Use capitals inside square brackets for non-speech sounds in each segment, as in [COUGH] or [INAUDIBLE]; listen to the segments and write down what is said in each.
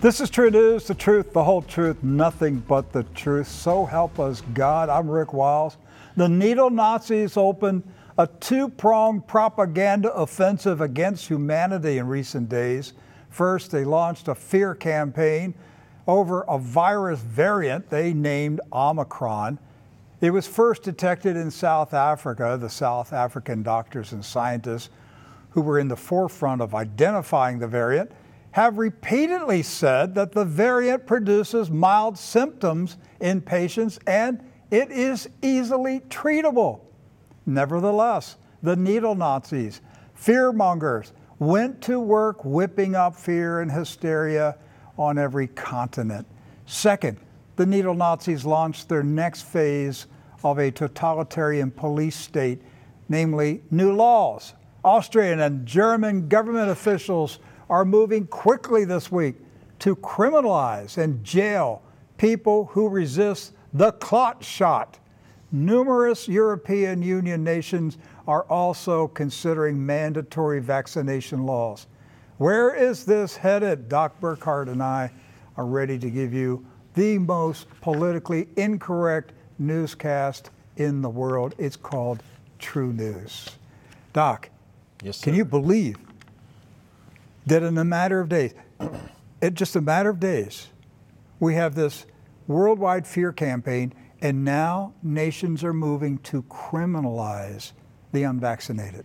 This is TruNews, the truth, the whole truth, nothing but the truth. So help us God. I'm Rick Wiles. The needle Nazis opened a two pronged propaganda offensive against humanity in recent days. First, they launched a fear campaign over a virus variant they named Omicron. It was first detected in South Africa. The South African doctors and scientists who were in the forefront of identifying the variant have repeatedly said that the variant produces mild symptoms in patients and it is easily treatable. Nevertheless, the needle Nazis, fear mongers, went to work whipping up fear and hysteria on every continent. Second, the needle Nazis launched their next phase of a totalitarian police state, namely new laws. Austrian and German government officials are moving quickly this week to criminalize and jail people who resist the clot shot. Numerous European Union nations are also considering mandatory vaccination laws. Where is this headed? Doc Burkhardt and I are ready to give you the most politically incorrect newscast in the world. It's called TruNews. Doc, yes, sir. can you believe that in a matter of days, [CLEARS THROAT] in just a matter of days, we have this worldwide fear campaign, and now nations are moving to criminalize the unvaccinated.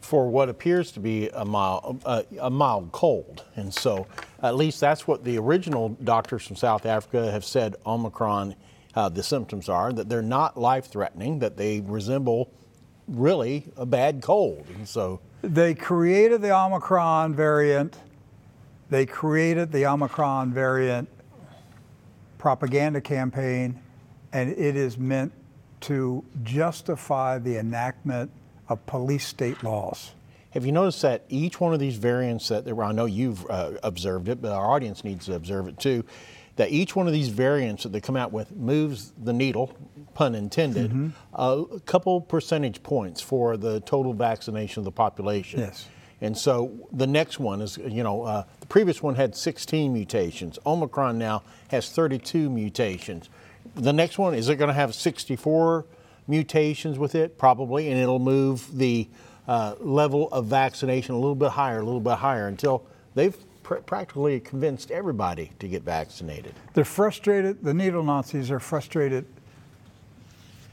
For what appears to be a mild, uh, a mild cold. And so, at least that's what the original doctors from South Africa have said Omicron, uh, the symptoms are, that they're not life threatening, that they resemble really a bad cold. And so, they created the Omicron variant. They created the Omicron variant propaganda campaign, and it is meant to justify the enactment of police state laws. Have you noticed that each one of these variants that I know you've uh, observed it, but our audience needs to observe it too, that each one of these variants that they come out with moves the needle, pun intended, mm-hmm. a couple percentage points for the total vaccination of the population. Yes. And so the next one is, you know, uh, the previous one had 16 mutations. Omicron now has 32 mutations. The next one, is it going to have 64 mutations with it? Probably, and it'll move the uh, level of vaccination a little bit higher, a little bit higher until they've pr- practically convinced everybody to get vaccinated. They're frustrated, the needle Nazis are frustrated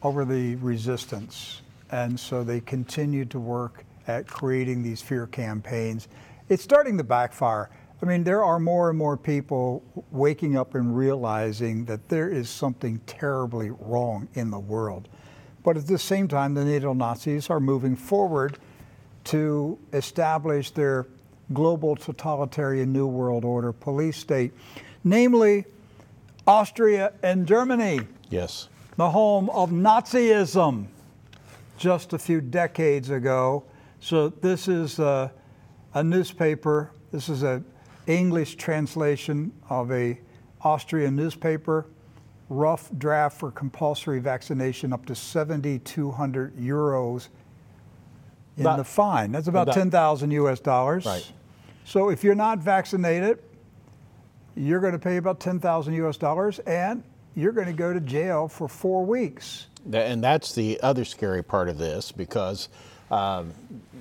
over the resistance, and so they continue to work at creating these fear campaigns. It's starting to backfire. I mean, there are more and more people waking up and realizing that there is something terribly wrong in the world. But at the same time, the neo Nazis are moving forward to establish their global totalitarian New World Order police state, namely Austria and Germany. Yes. The home of Nazism just a few decades ago. So this is a, a newspaper. This is an English translation of a Austrian newspaper. Rough draft for compulsory vaccination up to 7,200 euros in about, the fine. That's about, about 10,000 US dollars. Right. So if you're not vaccinated, you're going to pay about 10,000 US dollars and you're going to go to jail for four weeks. And that's the other scary part of this because um,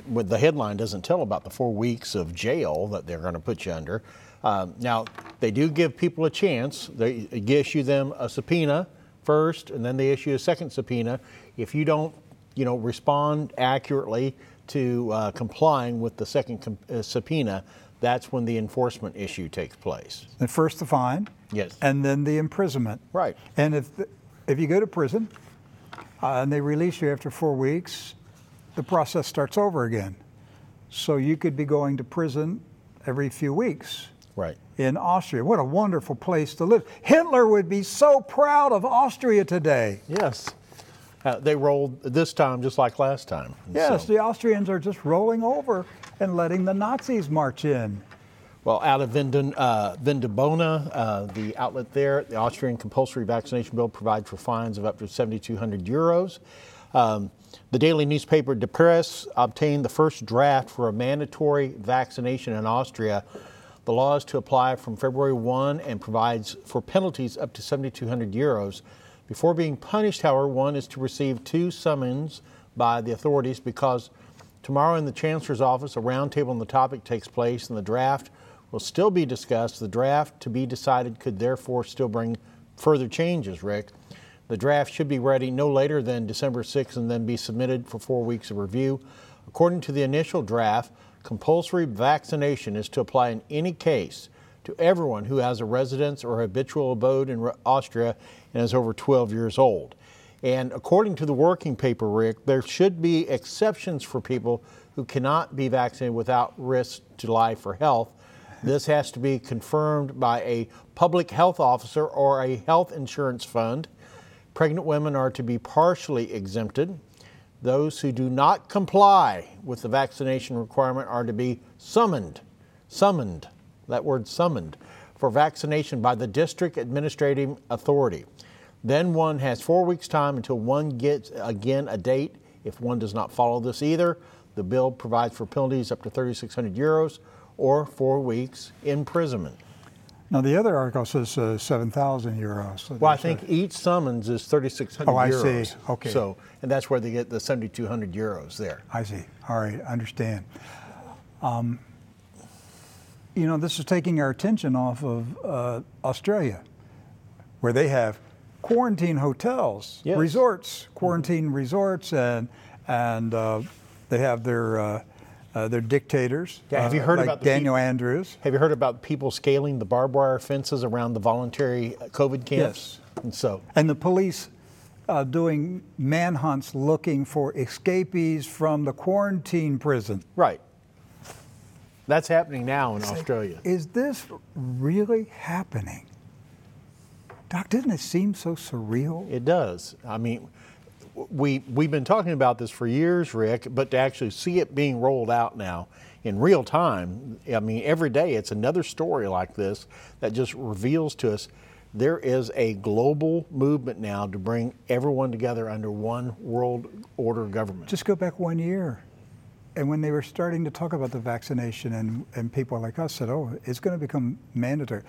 the headline doesn't tell about the four weeks of jail that they're going to put you under. Um, now, they do give people a chance. They issue them a subpoena first, and then they issue a second subpoena. If you don't, you know, respond accurately to uh, complying with the second com- uh, subpoena, that's when the enforcement issue takes place. And first the fine. Yes. And then the imprisonment. Right. And if the, if you go to prison uh, and they release you after four weeks, the process starts over again. So you could be going to prison every few weeks. Right. In Austria. What a wonderful place to live. Hitler would be so proud of Austria today. Yes. Uh, they rolled this time just like last time. Yes, so. the Austrians are just rolling over and letting the Nazis march in. Well, out of Vinden, uh, uh, the outlet there, the Austrian compulsory vaccination bill provides for fines of up to 7,200 euros. Um, the daily newspaper Die Presse obtained the first draft for a mandatory vaccination in Austria The law is to apply from February 1 and provides for penalties up to 7,200 euros. Before being punished, however, one is to receive two summons by the authorities because tomorrow in the Chancellor's office, a roundtable on the topic takes place and the draft will still be discussed. The draft to be decided could therefore still bring further changes, Rick. The draft should be ready no later than December 6th and then be submitted for four weeks of review. According to the initial draft, compulsory vaccination is to apply in any case to everyone who has a residence or habitual abode in Austria and is over 12 years old. And according to the working paper, Rick, there should be exceptions for people who cannot be vaccinated without risk to life or health. This has to be confirmed by a public health officer or a health insurance fund. Pregnant women are to be partially exempted. Those who do not comply with the vaccination requirement are to be summoned, summoned, that word summoned, for vaccination by the district administrative authority. Then one has four weeks' time until one gets again a date. If one does not follow this either, the bill provides for penalties up to 3,600 euros or four weeks imprisonment. Now, the other article says uh, 7,000 euros. So well, I think a... each summons is 3,600 oh, I euros. see. Okay. So, and that's where they get the 7,200 euros there. I see. All right, understand. Um, you know, this is taking our attention off of uh, Australia, where they have quarantine hotels, yes. resorts, quarantine mm-hmm. resorts, and and uh, they have their uh, uh, they're dictators. Yeah, have you uh, heard like about Daniel Andrews? Have you heard about people scaling the barbed wire fences around the voluntary COVID camps? Yes. And so, and the police uh, doing manhunts looking for escapees from the quarantine prison. Right. That's happening now in Australia. Is this really happening? Doc, doesn't it seem so surreal? It does. I mean, we we've been talking about this for years, Rick, but to actually see it being rolled out now in real time, I mean, every day it's another story like this that just reveals to us there is a global movement now to bring everyone together under one world order government. Just go back one year. And when they were starting to talk about the vaccination, and, and people like us said, oh, it's going to become mandatory.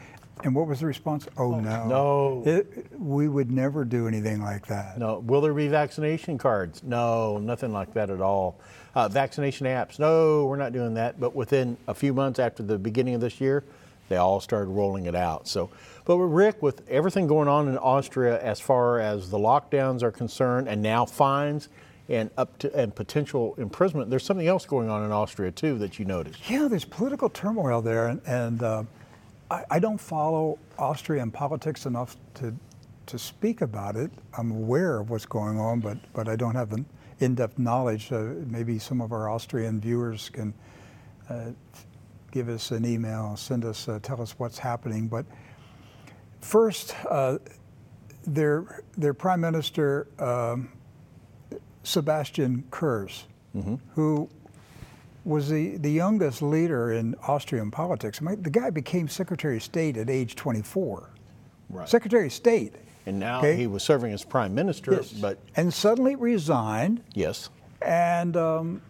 And what was the response? Oh, no. No. It, we would never do anything like that. No. Will there be vaccination cards? No, nothing like that at all. Uh, vaccination apps? No, we're not doing that. But within a few months after the beginning of this year, they all started rolling it out. So, but Rick, with everything going on in Austria as far as the lockdowns are concerned, and now fines and up to and potential imprisonment, there's something else going on in Austria too that you noticed. Yeah, there's political turmoil there, and. and uh, I, I don't follow Austrian politics enough to to speak about it. I'm aware of what's going on, but but I don't have an in-depth knowledge. Uh, maybe some of our Austrian viewers can uh, give us an email, send us, uh, tell us what's happening. But first, uh, their their prime minister um, Sebastian Kurz, mm-hmm. who was the, the youngest leader in Austrian politics. I mean, the guy became Secretary of State at age 24. Right. Secretary of State. And now okay? he was serving as prime minister, yes. but and suddenly resigned. Yes. And um,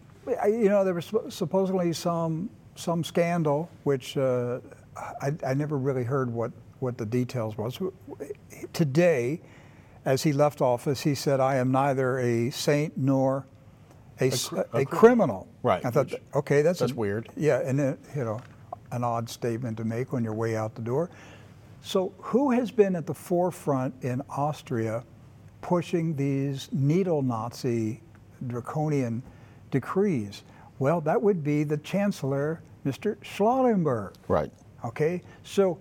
you know there was supposedly some some scandal, which uh, I, I never really heard what what the details was. Today, as he left office, he said, "I am neither a saint nor a, a, a, criminal. Right. I thought, Which, okay, that's that's weird. Yeah, and it, you know, an odd statement to make when you're way out the door. So, who has been at the forefront in Austria pushing these needle Nazi draconian decrees? Well, that would be the Chancellor, Mr. Schallenberg. Right. Okay, so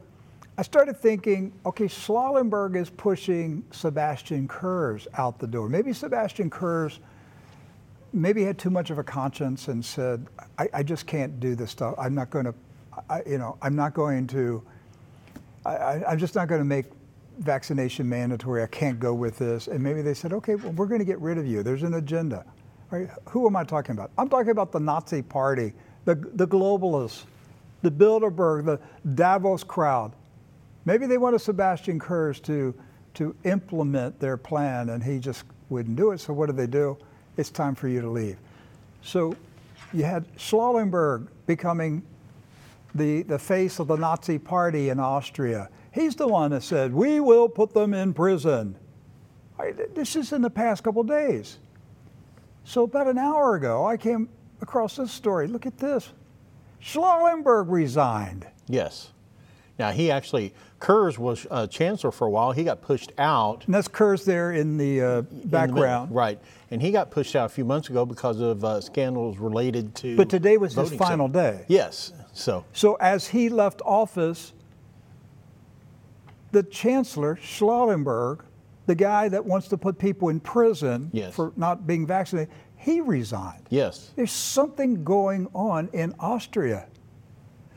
I started thinking, okay, Schallenberg is pushing Sebastian Kurz out the door. Maybe Sebastian Kurz maybe had too much of a conscience and said, I, I just can't do this stuff. I'm not going to, you know, I'm not going to, I, I'm just not going to make vaccination mandatory. I can't go with this. And maybe they said, okay, well, we're going to get rid of you. There's an agenda. Right? Who am I talking about? I'm talking about the Nazi Party, the, the globalists, the Bilderberg, the Davos crowd. Maybe they wanted Sebastian Kurz to, to implement their plan, and he just wouldn't do it. So what did they do? it's time for you to leave. So you had Schallenberg becoming the, the face of the Nazi party in Austria. He's the one that said, We will put them in prison. I, this is in the past couple days. So, about an hour ago, I came across this story. Look at this. Schallenberg resigned. Yes. Now, he actually, Kurz was uh, chancellor for a while. He got pushed out. And that's Kurz there in the uh, background. In the right. And he got pushed out a few months ago because of uh, scandals related to. But today was his final day. Yes. So. So, as he left office, the chancellor, Schallenberg, the guy that wants to put people in prison yes. for not being vaccinated, he resigned. Yes. There's something going on in Austria.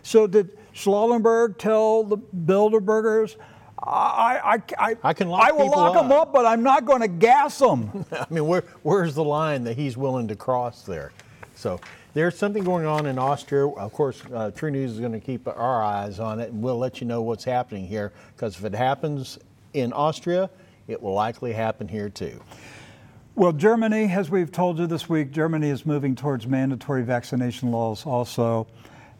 So did Schallenberg tell the Bilderbergers, I, I, I, I can lock I will lock up. them up, but I'm not going to gas them. [LAUGHS] I mean, where, where's the line that he's willing to cross there? So there's something going on in Austria. Of course, uh, TruNews is going to keep our eyes on it, and we'll let you know what's happening here. Because if it happens in Austria, it will likely happen here too. Well, Germany, as we've told you this week, Germany is moving towards mandatory vaccination laws also.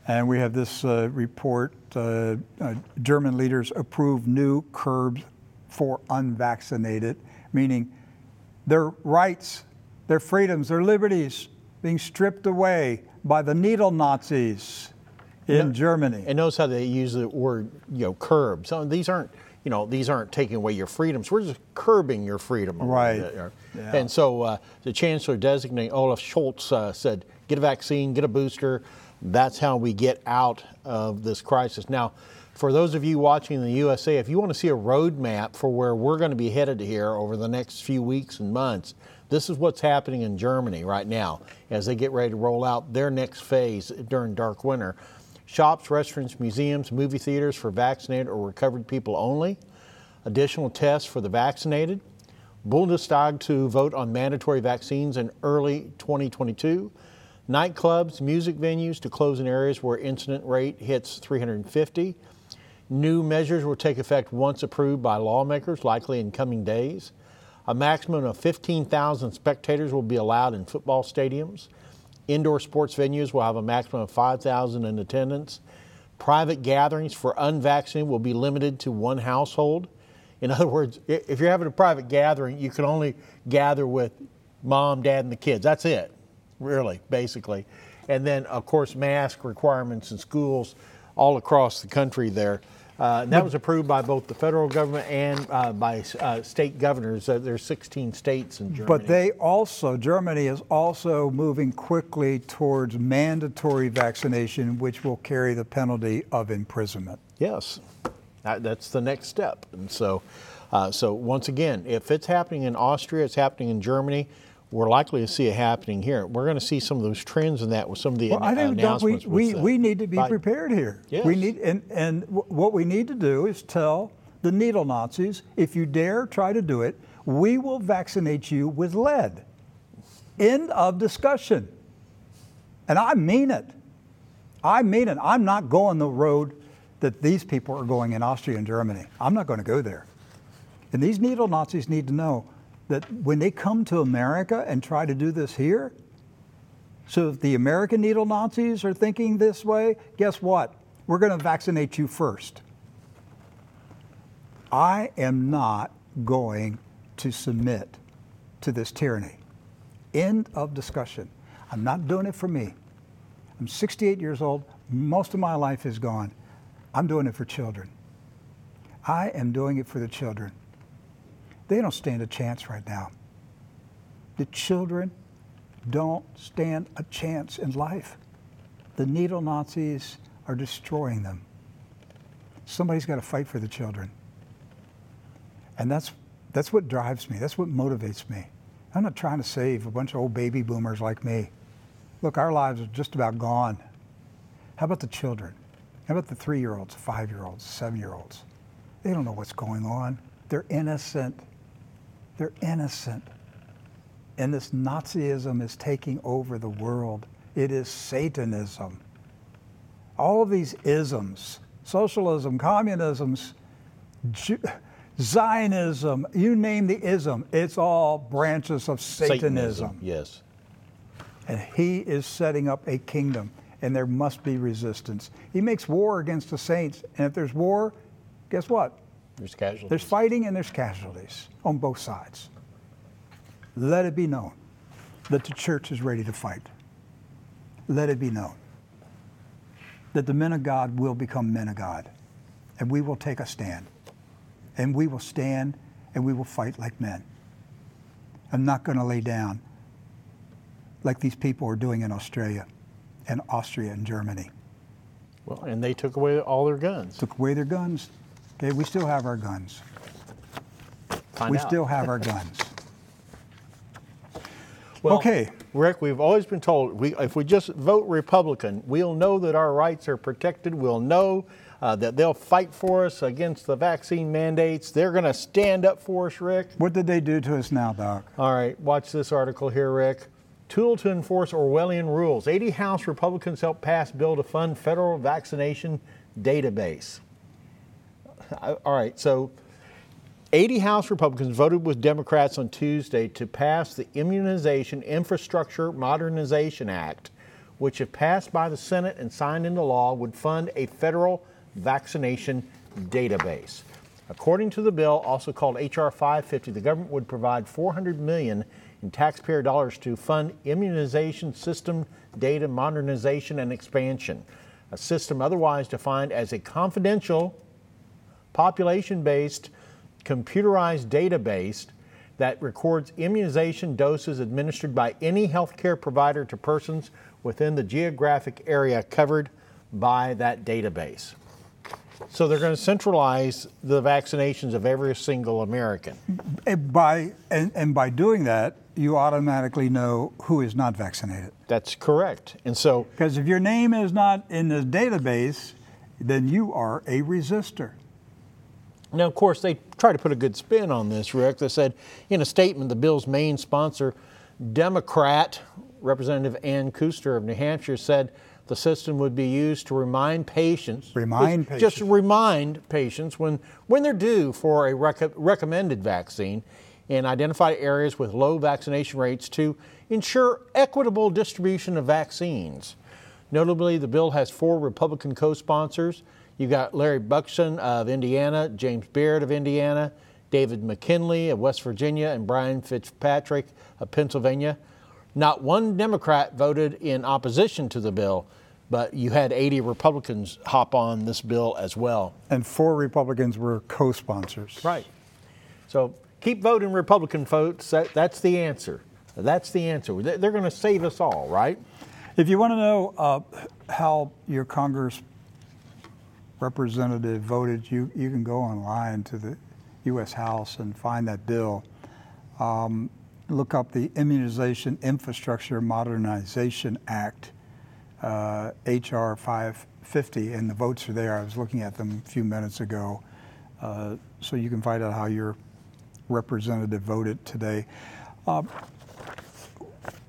And we have this uh, report uh, uh, German leaders approve new curbs for unvaccinated, meaning their rights, their freedoms, their liberties being stripped away by the needle Nazis in no, Germany. And notice how they use the word, you know, curb. So these aren't, you know, these aren't taking away your freedoms. We're just curbing your freedom. Right. Yeah. And so uh, the chancellor designate Olaf Scholz uh, said, get a vaccine, get a booster. That's how we get out of this crisis. Now, for those of you watching in the USA, if you want to see a roadmap for where we're going to be headed here over the next few weeks and months, this is what's happening in Germany right now as they get ready to roll out their next phase during dark winter. Shops, restaurants, museums, movie theaters for vaccinated or recovered people only. Additional tests for the vaccinated. Bundestag to vote on mandatory vaccines in early 2022. Nightclubs, music venues to close in areas where incident rate hits 350. New measures will take effect once approved by lawmakers, likely in coming days. A maximum of 15,000 spectators will be allowed in football stadiums. Indoor sports venues will have a maximum of 5,000 in attendance. Private gatherings for unvaccinated will be limited to one household. In other words, if you're having a private gathering, you can only gather with mom, dad, and the kids. That's it really, basically. And then, of course, mask requirements in schools all across the country there. Uh, that was approved by both the federal government and uh, by uh, state governors. Uh, there's 16 states in Germany. But they also, Germany is also moving quickly towards mandatory vaccination, which will carry the penalty of imprisonment. Yes, that, that's the next step. And so, uh, so once again, if it's happening in Austria, it's happening in Germany we're likely to see it happening here. We're going to see some of those trends in that with some of the well, I think announcements. We, we, we need to be prepared here. Yes. We need, and, and what we need to do is tell the needle Nazis, if you dare try to do it, we will vaccinate you with lead. End of discussion. And I mean it. I mean it. I'm not going the road that these people are going in Austria and Germany. I'm not going to go there. And these needle Nazis need to know that when they come to America and try to do this here, so if the American needle Nazis are thinking this way, guess what? We're going to vaccinate you first. I am not going to submit to this tyranny. End of discussion. I'm not doing it for me. I'm 68 years old. Most of my life is gone. I'm doing it for children. I am doing it for the children. They don't stand a chance right now. The children don't stand a chance in life. The needle Nazis are destroying them. Somebody's got to fight for the children. And that's, that's what drives me. That's what motivates me. I'm not trying to save a bunch of old baby boomers like me. Look, our lives are just about gone. How about the children? How about the three year olds, five year olds, seven year olds? They don't know what's going on. They're innocent. They're innocent. And this Nazism is taking over the world. It is Satanism. All of these isms, socialism, communisms, Zionism, you name the ism, it's all branches of Satanism. Satanism. Yes. And he is setting up a kingdom. and there must be resistance. He makes war against the saints, and if there's war, guess what? There's casualties. There's fighting and there's casualties on both sides. Let it be known that the church is ready to fight. Let it be known that the men of God will become men of God, and we will take a stand, and we will stand and we will fight like men. I'm not going to lay down like these people are doing in Australia and Austria and Germany. Well, and they took away all their guns. Took away their guns. Okay, we still have our guns. Find we out. still have our guns. [LAUGHS] Well, Okay. Rick, we've always been told we, if we just vote Republican, we'll know that our rights are protected. We'll know uh, that they'll fight for us against the vaccine mandates. They're going to stand up for us, Rick. What did they do to us now, Doc? All right, watch this article here, Rick. Tool to enforce Orwellian rules. 80 House Republicans helped pass bill to fund federal vaccination database. All right, so 80 House Republicans voted with Democrats on Tuesday to pass the Immunization Infrastructure Modernization Act, which, if passed by the Senate and signed into law, would fund a federal vaccination database. According to the bill, also called H.R. 550, the government would provide 400 million in taxpayer dollars to fund immunization system data modernization and expansion, a system otherwise defined as a confidential population based, computerized database that records immunization doses administered by any healthcare provider to persons within the geographic area covered by that database. So they're going to centralize the vaccinations of every single American. Mm-hmm. And by, and, and by doing that, you automatically know who is not vaccinated. That's correct. And so Because if your name is not in the database, then you are a resistor. Now, of course, they try to put a good spin on this, Rick. They said in a statement, the bill's main sponsor, Democrat Representative Ann Kuster of New Hampshire, said the system would be used to remind patients. Remind just- Just remind patients when, when they're due for a rec- recommended vaccine and identify areas with low vaccination rates to ensure equitable distribution of vaccines. Notably, the bill has four Republican co sponsors. You've got Larry Buxton of Indiana, James Baird of Indiana, David McKinley of West Virginia, and Brian Fitzpatrick of Pennsylvania. Not one Democrat voted in opposition to the bill, but you had 80 Republicans hop on this bill as well. And four Republicans were co sponsors. Right. So keep voting Republican votes. That, that's the answer. That's the answer. They- They're going to save us all, right? If you want to know uh, how your Congress representative voted, you, you can go online to the U.S. House and find that bill. Um, look up the Immunization Infrastructure Modernization Act, uh, H.R. 550, and the votes are there. I was looking at them a few minutes ago. Uh, so you can find out how your representative voted today. Uh,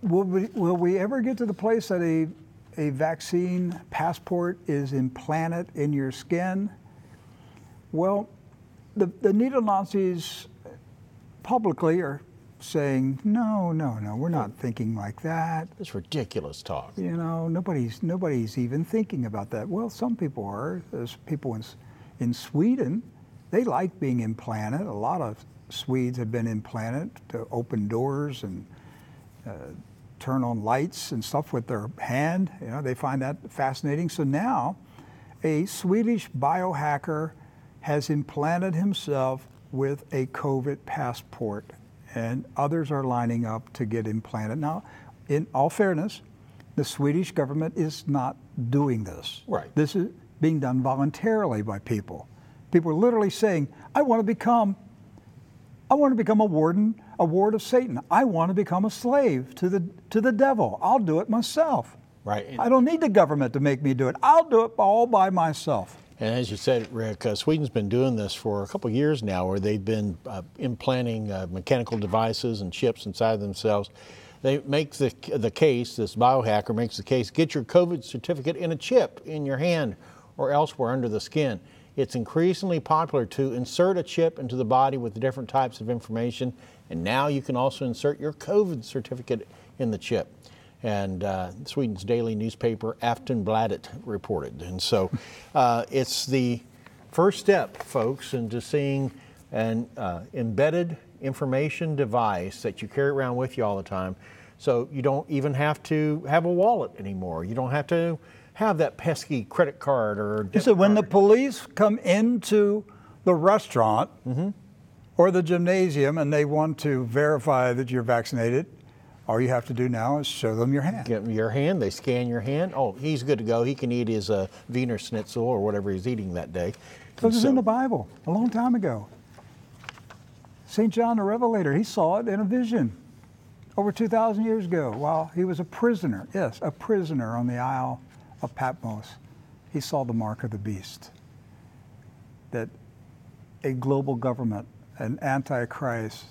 will, we, will we ever get to the place that a, a vaccine passport is implanted in your skin? Well, the, the needle Nazis publicly are saying, no, no, no, we're not thinking like that. It's ridiculous talk. You know, nobody's nobody's even thinking about that. Well, some people are. There's people in in Sweden. They like being implanted. A lot of Swedes have been implanted to open doors and uh, turn on lights and stuff with their hand. You know, they find that fascinating. So now, a Swedish biohacker has implanted himself with a COVID passport, and others are lining up to get implanted. Now, in all fairness, the Swedish government is not doing this. Right. This is being done voluntarily by people. People are literally saying, I want to become I want to become a warden, a ward of Satan. I want to become a slave to the to the devil. I'll do it myself. Right. I don't need the government to make me do it. I'll do it all by myself. And as you said, Rick, uh, Sweden's been doing this for a couple of years now, where they've been uh, implanting uh, mechanical devices and chips inside themselves. They make the, the case, this biohacker makes the case, get your COVID certificate in a chip in your hand or elsewhere under the skin. It's increasingly popular to insert a chip into the body with different types of information, and now you can also insert your COVID certificate in the chip. and uh, Sweden's daily newspaper Aftonbladet reported. And so uh, it's the first step, folks, into seeing an uh, embedded information device that you carry around with you all the time. So you don't even have to have a wallet anymore. You don't have to have that pesky credit card or. You said when the police come into the restaurant mm-hmm. or the gymnasium and they want to verify that you're vaccinated, all you have to do now is show them your hand. Get your hand. They scan your hand. Oh, he's good to go. He can eat his uh, Wiener Schnitzel or whatever he's eating that day. This is in the Bible a long time ago. St. John the Revelator, he saw it in a vision over 2,000 years ago while he was a prisoner. Yes, a prisoner on the Isle of Patmos. He saw the mark of the beast. That a global government, an antichrist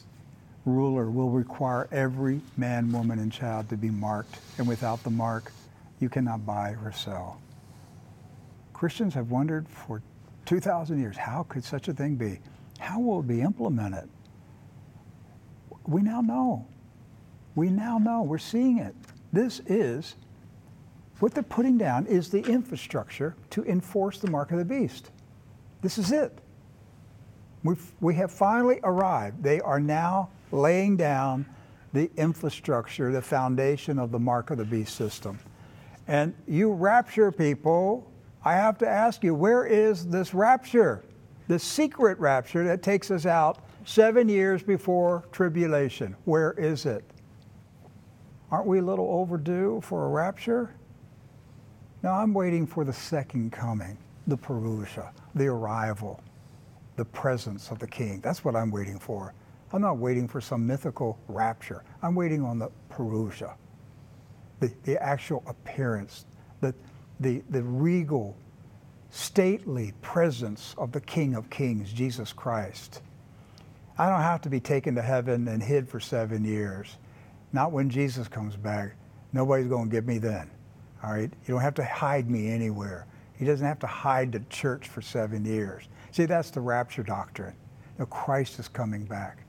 ruler will require every man, woman, and child to be marked, and without the mark, you cannot buy or sell. Christians have wondered for 2,000 years how could such a thing be? How will it be implemented? We now know. We now know. We're seeing it. This is what they're putting down is the infrastructure to enforce the mark of the beast. This is it. We've, we have finally arrived. They are now laying down the infrastructure, the foundation of the mark of the beast system. And you rapture people, I have to ask you, where is this rapture? The secret rapture that takes us out seven years before tribulation. Where is it? Aren't we a little overdue for a rapture? No, I'm waiting for the second coming, the Parousia, the arrival, the presence of the King. That's what I'm waiting for. I'm not waiting for some mythical rapture. I'm waiting on the Parousia, the, the actual appearance, the, the, the regal, stately presence of the King of Kings, Jesus Christ. I don't have to be taken to heaven and hid for seven years. Not when Jesus comes back. Nobody's going to get me then. All right? You don't have to hide me anywhere. He doesn't have to hide the church for seven years. See, that's the rapture doctrine. You Christ is coming back.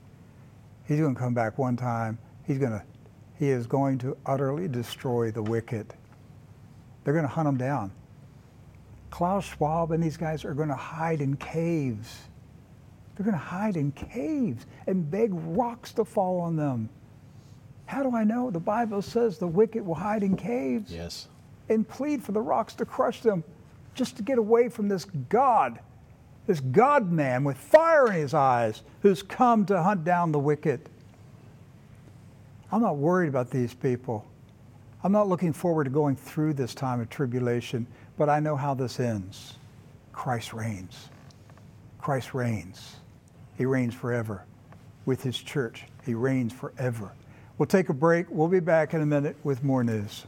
He's going to come back one time. He's going to, he is going to utterly destroy the wicked. They're going to hunt them down. Klaus Schwab and these guys are going to hide in caves. They're going to hide in caves and beg rocks to fall on them. How do I know? The Bible says the wicked will hide in caves. Yes. And plead for the rocks to crush them just to get away from this God, this God man with fire in his eyes who's come to hunt down the wicked. I'm not worried about these people. I'm not looking forward to going through this time of tribulation, but I know how this ends. Christ reigns. Christ reigns. He reigns forever with his church. He reigns forever. We'll take a break. We'll be back in a minute with more news.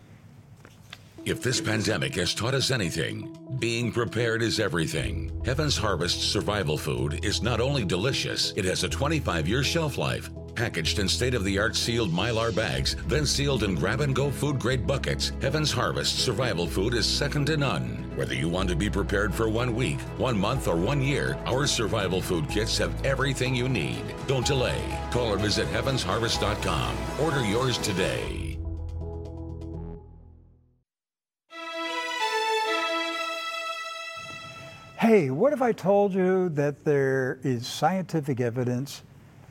If this pandemic has taught us anything, being prepared is everything. Heaven's Harvest survival food is not only delicious, it has a 25 year shelf life. Packaged in state of the art sealed mylar bags, then sealed in grab and go food grade buckets, Heaven's Harvest survival food is second to none. Whether you want to be prepared for one week, one month, or one year, our survival food kits have everything you need. Don't delay. Call or visit heavensharvest.com. Order yours today. Hey, what if I told you that there is scientific evidence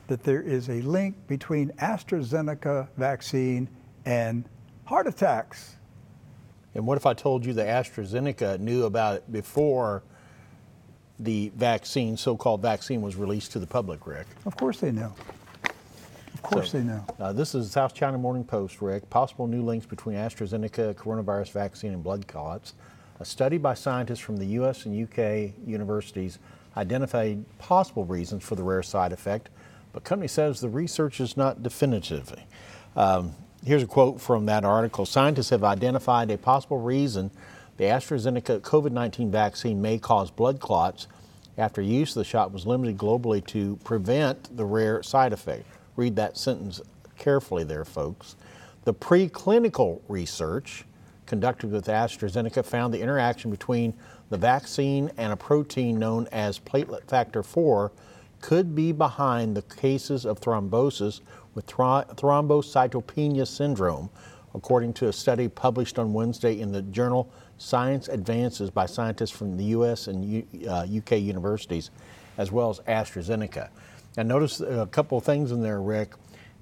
that there is a link between AstraZeneca vaccine and heart attacks? And what if I told you that AstraZeneca knew about it before the vaccine, so called vaccine, was released to the public, Rick? Of course they know. Of course so, they know. Uh, this is the South China Morning Post, Rick. Possible new links between AstraZeneca coronavirus vaccine and blood clots. A study by scientists from the US and UK universities identified possible reasons for the rare side effect, but company says the research is not definitive. Um, here's a quote from that article. Scientists have identified a possible reason the AstraZeneca COVID 19 vaccine may cause blood clots after use the shot was limited globally to prevent the rare side effect. Read that sentence carefully there, folks. The preclinical research conducted with AstraZeneca found the interaction between the vaccine and a protein known as platelet factor 4 could be behind the cases of thrombosis with thrombocytopenia syndrome, according to a study published on Wednesday in the journal Science Advances by scientists from the U.S. and U, uh, UK universities, as well as AstraZeneca. And notice a couple of things in there, Rick,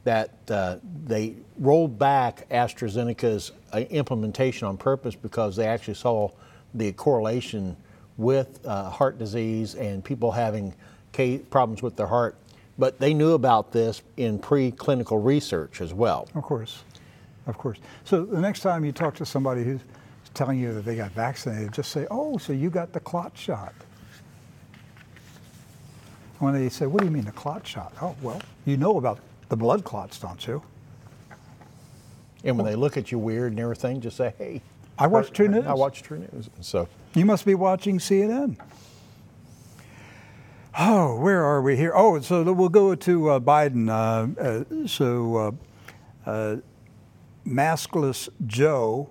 that uh, they rolled back AstraZeneca's uh, implementation on purpose because they actually saw the correlation with uh, heart disease and people having problems with their heart. But they knew about this in preclinical research as well. Of course, of course. So the next time you talk to somebody who's telling you that they got vaccinated, just say, "Oh, so you got the clot shot." When they say, "What do you mean the clot shot?" Oh, well, you know about the blood clots, don't you? And when they look at you weird and everything, just say, "Hey." I watch TruNews. I watch TruNews. So you must be watching CNN. Oh, where are we here? Oh, so we'll go to uh, Biden. Uh, uh, so, uh, uh, maskless Joe,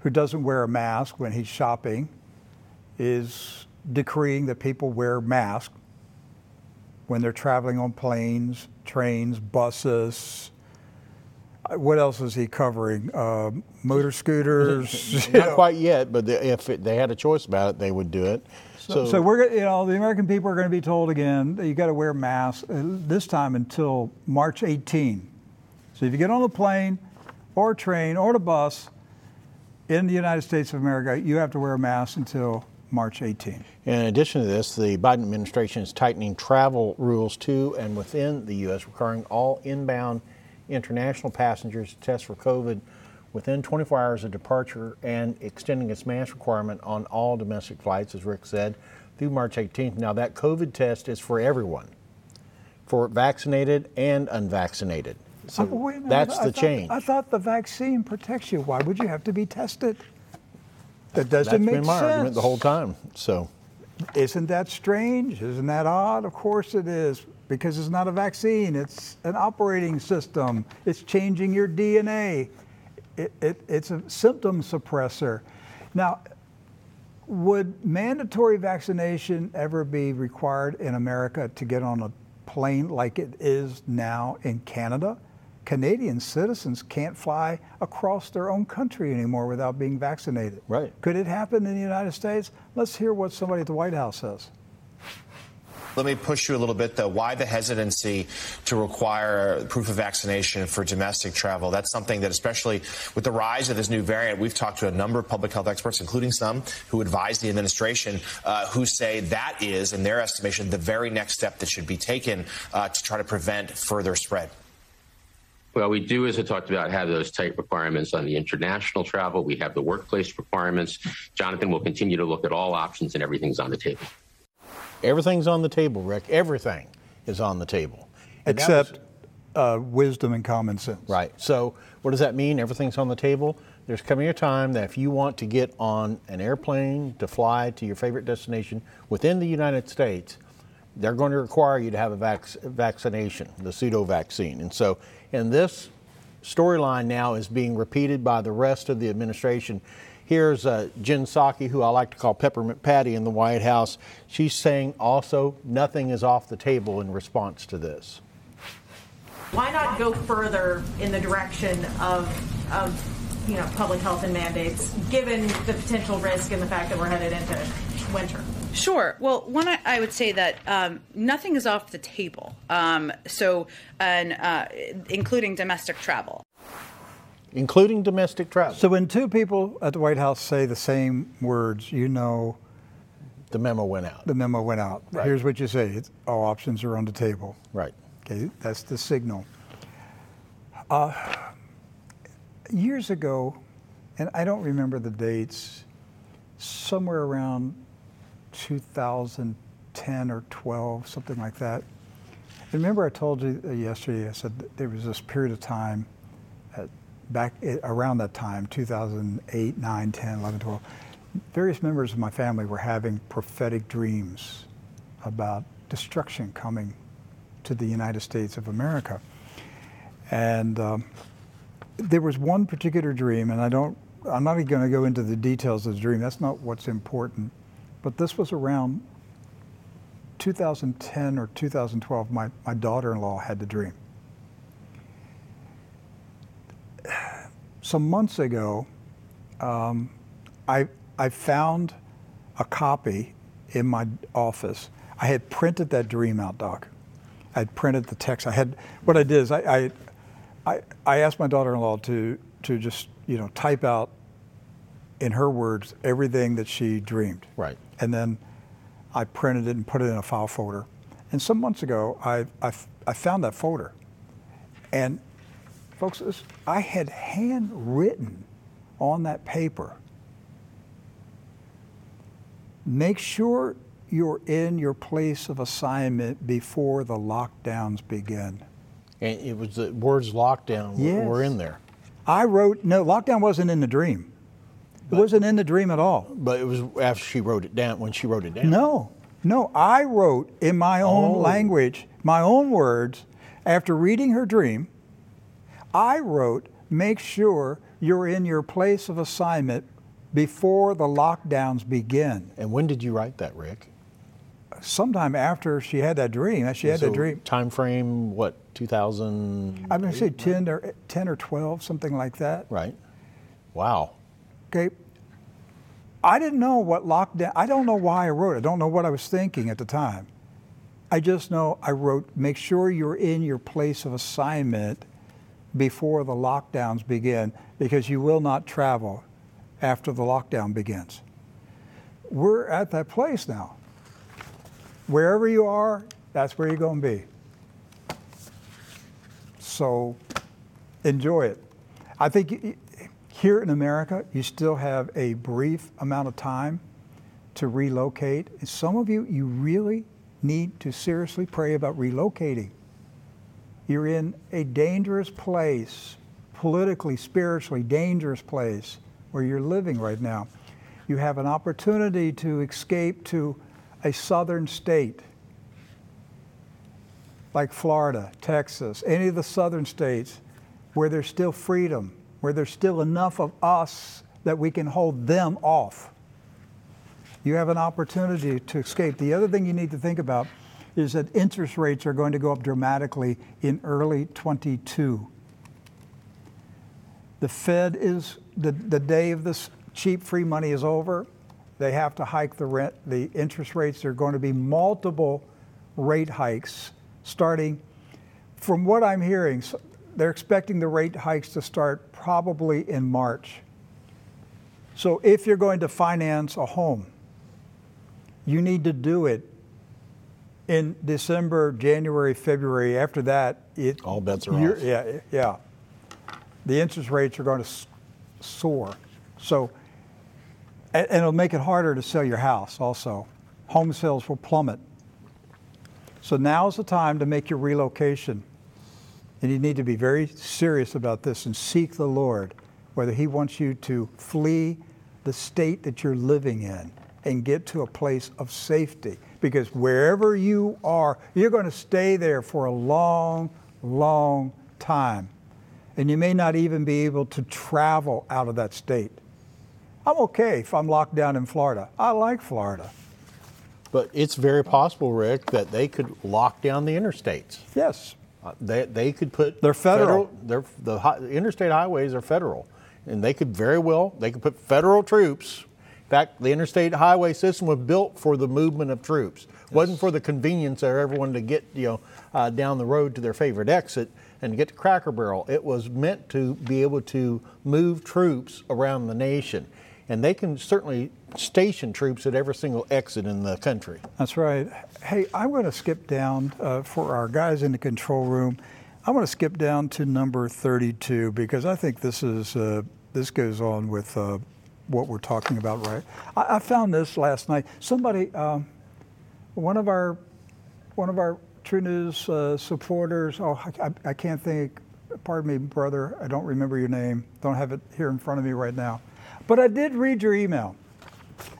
who doesn't wear a mask when he's shopping, is decreeing that people wear masks when they're traveling on planes, trains, buses, what else is he covering? Uh, motor scooters? [LAUGHS] [LAUGHS] Not quite yet, but if it, they had a choice about it, they would do it. So, so, we're, you know, the American people are going to be told again that you got to wear masks uh, this time until March 18. So if you get on a plane or train or a bus in the United States of America, you have to wear a mask until March 18. In addition to this, the Biden administration is tightening travel rules to and within the U.S., requiring all inbound international passengers to test for COVID within 24 hours of departure and extending its mask requirement on all domestic flights, as Rick said, through March 18th. Now, that COVID test is for everyone, for vaccinated and unvaccinated. So oh, that's the I change. I thought the vaccine protects you. Why would you have to be tested? That doesn't that's make been my sense. argument the whole time. So, isn't that strange? Isn't that odd? Of course it is because it's not a vaccine, it's an operating system. It's changing your DNA. It, it, it's a symptom suppressor. Now, would mandatory vaccination ever be required in America to get on a plane like it is now in Canada? Canadian citizens can't fly across their own country anymore without being vaccinated. Right. Could it happen in the United States? Let's hear what somebody at the White House says. Let me push you a little bit, though. Why the hesitancy to require proof of vaccination for domestic travel? That's something that, especially with the rise of this new variant, we've talked to a number of public health experts, including some who advise the administration, uh, who say that is, in their estimation, the very next step that should be taken uh, to try to prevent further spread. Well, we do, as I talked about, have those tight requirements on the international travel. We have the workplace requirements. Jonathan will continue to look at all options, and everything's on the table. Everything's on the table, Rick. Everything is on the table. Except was, uh, wisdom and common sense. Right. So, what does that mean? Everything's on the table. There's coming a time that if you want to get on an airplane to fly to your favorite destination within the United States, they're going to require you to have a vac- vaccination, the pseudo vaccine. And so, in this storyline now is being repeated by the rest of the administration Here's uh, Jen Psaki, who I like to call Peppermint Patty in the White House. She's saying also nothing is off the table in response to this. Why not go further in the direction of, of you know, public health and mandates, given the potential risk and the fact that we're headed into winter? Sure. Well, one, I would say that um, nothing is off the table. Um, so, and uh, including domestic travel including domestic travel. So when two people at the White House say the same words, you know the memo went out. The memo went out. Right. Here's what you say: it's, all options are on the table. Right. Okay, that's the signal. Uh, years ago, and I don't remember the dates, somewhere around 2010 or 12, something like that. remember, I told you yesterday. I said there was this period of time back around that time, 2008, 9, 10, 11, 12, various members of my family were having prophetic dreams about destruction coming to the United States of America. And um, there was one particular dream, and I don't, I'm not even going to go into the details of the dream. That's not what's important. But this was around 2010 or 2012. My, my daughter in law had the dream. some months ago, um, I, I found a copy in my office. I had printed that dream out, Doc. I had printed the text. I had what I did is I, I, I, I asked my daughter-in-law to to just you know type out in her words everything that she dreamed. Right. And then I printed it and put it in a file folder. And some months ago, I, I, I found that folder. And folks, this, I had handwritten on that paper make sure you're in your place of assignment before the lockdowns begin. And it was the words lockdown Yes. were in there. I wrote, no, lockdown wasn't in the dream. It wasn't in the dream at all. But it was after she wrote it down, when she wrote it down. No, no, I wrote in my own Oh. language, my own words, after reading her dream, I wrote, make sure you're in your place of assignment before the lockdowns begin. And when did you write that, Rick? Sometime after she had that dream, she had So that dream. Time frame, what, 2000? I'm going to say 10 or, 10 or 12, something like that. Right. Wow. Okay. I didn't know what lockdown, I don't know why I wrote it. I don't know what I was thinking at the time. I just know I wrote, make sure you're in your place of assignment before the lockdowns begin because you will not travel after the lockdown begins. We're at that place now. Wherever you are, that's where you're going to be. So enjoy it. I think here in America, you still have a brief amount of time to relocate. Some of you, you really need to seriously pray about relocating. You're in a dangerous place, politically, spiritually, dangerous place where you're living right now. You have an opportunity to escape to a southern state like Florida, Texas, any of the southern states where there's still freedom, where there's still enough of us that we can hold them off. You have an opportunity to escape. The other thing you need to think about is that interest rates are going to go up dramatically in early 22. The Fed is, the, the day of this cheap free money is over. They have to hike the rent, the interest rates. There are going to be multiple rate hikes starting, from what I'm hearing, they're expecting the rate hikes to start probably in March. So if you're going to finance a home, you need to do it in December, January, February. After that, it All bets are off. Yeah, yeah. The interest rates are going to soar. So, and, and it'll make it harder to sell your house. Also, home sales will plummet. So now is the time to make your relocation. And you need to be very serious about this and seek the Lord, whether He wants you to flee the state that you're living in and get to a place of safety. Because wherever you are, you're going to stay there for a long, long time. And you may not even be able to travel out of that state. I'm okay if I'm locked down in Florida. I like Florida. But it's very possible, Rick, that they could lock down the interstates. Yes. Uh, They, they could put They're federal. they're, the hi- the interstate highways are federal, and they could very well they could put federal troops. In fact, the interstate highway system was built for the movement of troops. wasn't for the convenience of everyone to get you know uh, down the road to their favorite exit and get to Cracker Barrel. It was meant to be able to move troops around the nation, and they can certainly station troops at every single exit in the country. That's right. Hey, I'm going to skip down uh, for our guys in the control room. I'm going to skip down to number 32 because I think this is uh, this goes on with uh, what we're talking about, right? I, I found this last night. Somebody, um, one of our one of our TruNews uh, supporters. Oh, I, I- I can't think. Pardon me, brother. I don't remember your name. Don't have it here in front of me right now. But I did read your email.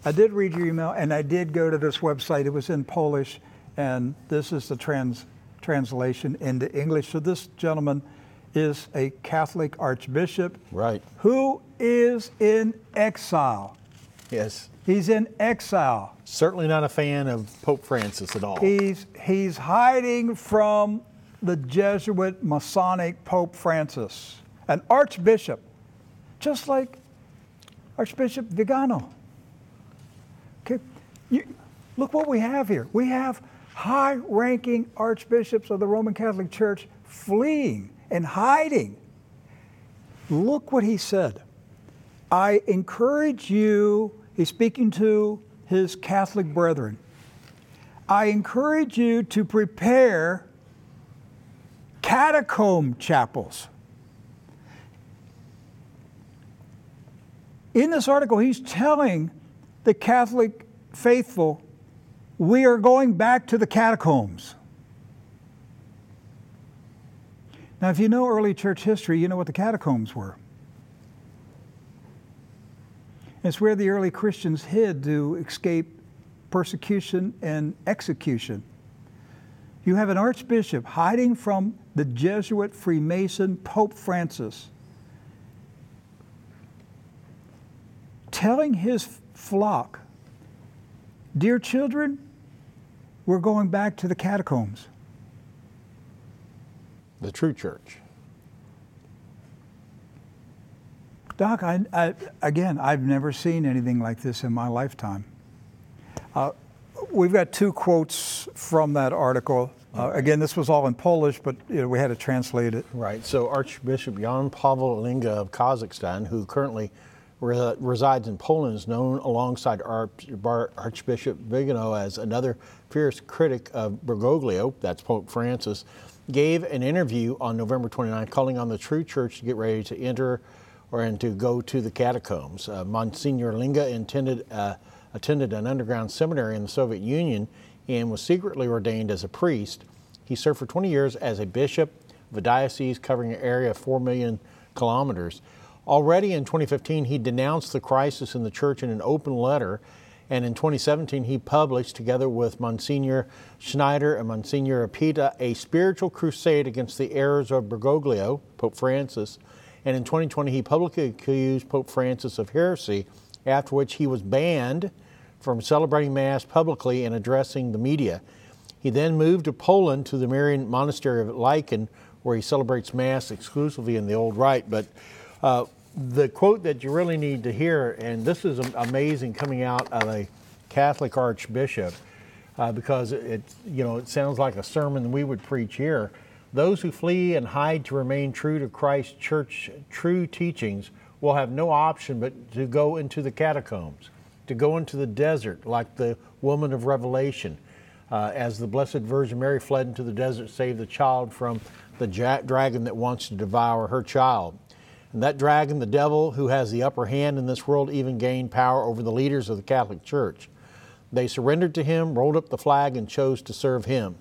I did read your email, and I did go to this website. It was in Polish, and this is the trans translation into English. So this gentleman is a Catholic archbishop, Right. Who is in exile. Yes. He's in exile. Certainly not a fan of Pope Francis at all. He's he's hiding from the Jesuit Masonic Pope Francis, an archbishop. just like Archbishop Vigano. Okay, you, look what we have here. We have high ranking archbishops of the Roman Catholic Church fleeing and hiding. Look what he said. I encourage you, he's speaking to his Catholic brethren. I encourage you to prepare catacomb chapels. In this article, he's telling the Catholic faithful, we are going back to the catacombs. Now, if you know early church history, you know what the catacombs were. It's where the early Christians hid to escape persecution and execution. You have an archbishop hiding from the Jesuit Freemason Pope Francis, telling his flock, Dear children, we're going back to the catacombs. The true church. Doc, I, I, again, I've never seen anything like this in my lifetime. Uh, we've got two quotes from that article. Uh, again, this was all in Polish, but you know, we had to translate it. Right. So Archbishop Jan Pavel Lenga of Kazakhstan, who currently re- resides in Poland, is known alongside Arch- Archbishop Vigano as another fierce critic of Bergoglio, that's Pope Francis, gave an interview on November 29 calling on the true church to get ready to enter or and to go to the catacombs. Uh, Monsignor Lenga intended uh, attended an underground seminary in the Soviet Union and was secretly ordained as a priest. He served for 20 years as a bishop of a diocese covering an area of 4 million kilometers. Already in 2015, he denounced the crisis in the church in an open letter, and in 2017, he published, together with Monsignor Schneider and Monsignor Apita, a spiritual crusade against the errors of Bergoglio, Pope Francis. And in 2020, he publicly accused Pope Francis of heresy, after which he was banned from celebrating Mass publicly and addressing the media. He then moved to Poland to the Marian Monastery of Lycan, where he celebrates Mass exclusively in the Old Rite. But uh, the quote that you really need to hear, and this is amazing coming out of a Catholic archbishop, uh, because it, you know, it sounds like a sermon we would preach here. Those who flee and hide to remain true to Christ's church true teachings will have no option but to go into the catacombs to go into the desert like the woman of Revelation. Uh, as the Blessed Virgin Mary fled into the desert, save the child from the ja- dragon that wants to devour her child. And that dragon, the devil, who has the upper hand in this world, even gained power over the leaders of the Catholic Church. They surrendered to him, rolled up the flag, and chose to serve him.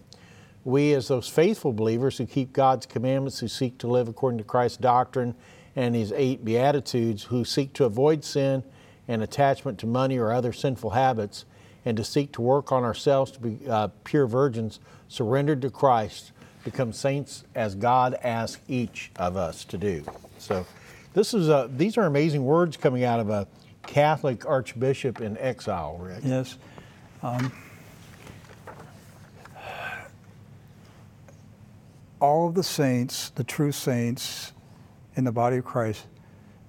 We, as those faithful believers who keep God's commandments, who seek to live according to Christ's doctrine and his eight beatitudes, who seek to avoid sin and attachment to money or other sinful habits, and to seek to work on ourselves to be uh, pure virgins, surrendered to Christ, become saints as God asks each of us to do. So, this is a, these are amazing words coming out of a Catholic archbishop in exile, Rick. Yes. Um, all of the saints, the true saints in the body of Christ,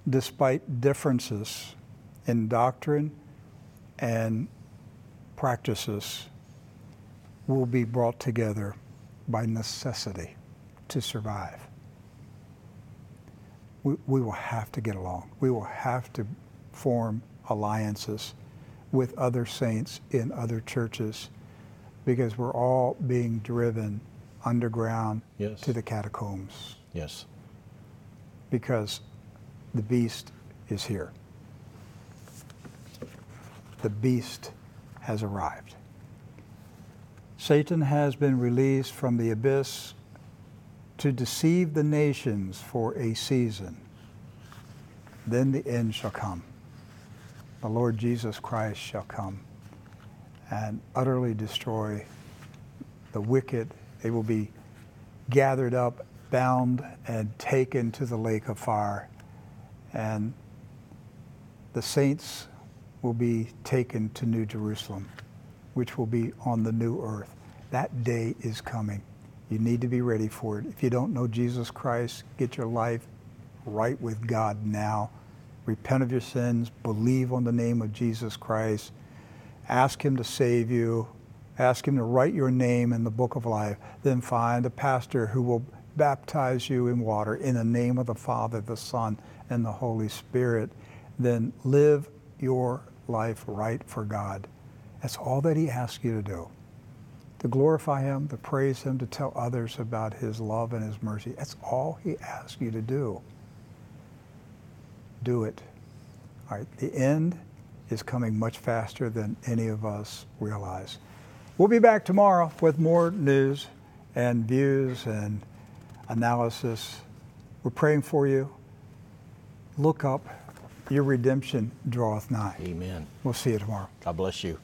despite differences, in doctrine and practices will be brought together by necessity to survive. We, we will have to get along. We will have to form alliances with other saints in other churches because we're all being driven underground yes. to the catacombs. Yes. Because the beast is here the beast has arrived. Satan has been released from the abyss to deceive the nations for a season. Then the end shall come. The Lord Jesus Christ shall come and utterly destroy the wicked. They will be gathered up, bound, and taken to the lake of fire. And the saints will be taken to New Jerusalem, which will be on the new earth. That day is coming. You need to be ready for it. If you don't know Jesus Christ, get your life right with God now repent of your sins, believe on the name of Jesus Christ, ask Him to save you, ask Him to write your name in the book of life, then find a pastor who will baptize you in water in the name of the Father, the Son, and the Holy Spirit. Then live your life right for God. That's all that He asks you to do. To glorify Him, to praise Him, to tell others about His love and His mercy. That's all He asks you to do. Do it. All right, the end is coming much faster than any of us realize. We'll be back tomorrow with more news and views and analysis. We're praying for you. Look up. Your redemption draweth nigh. Amen. We'll see you tomorrow. God bless you.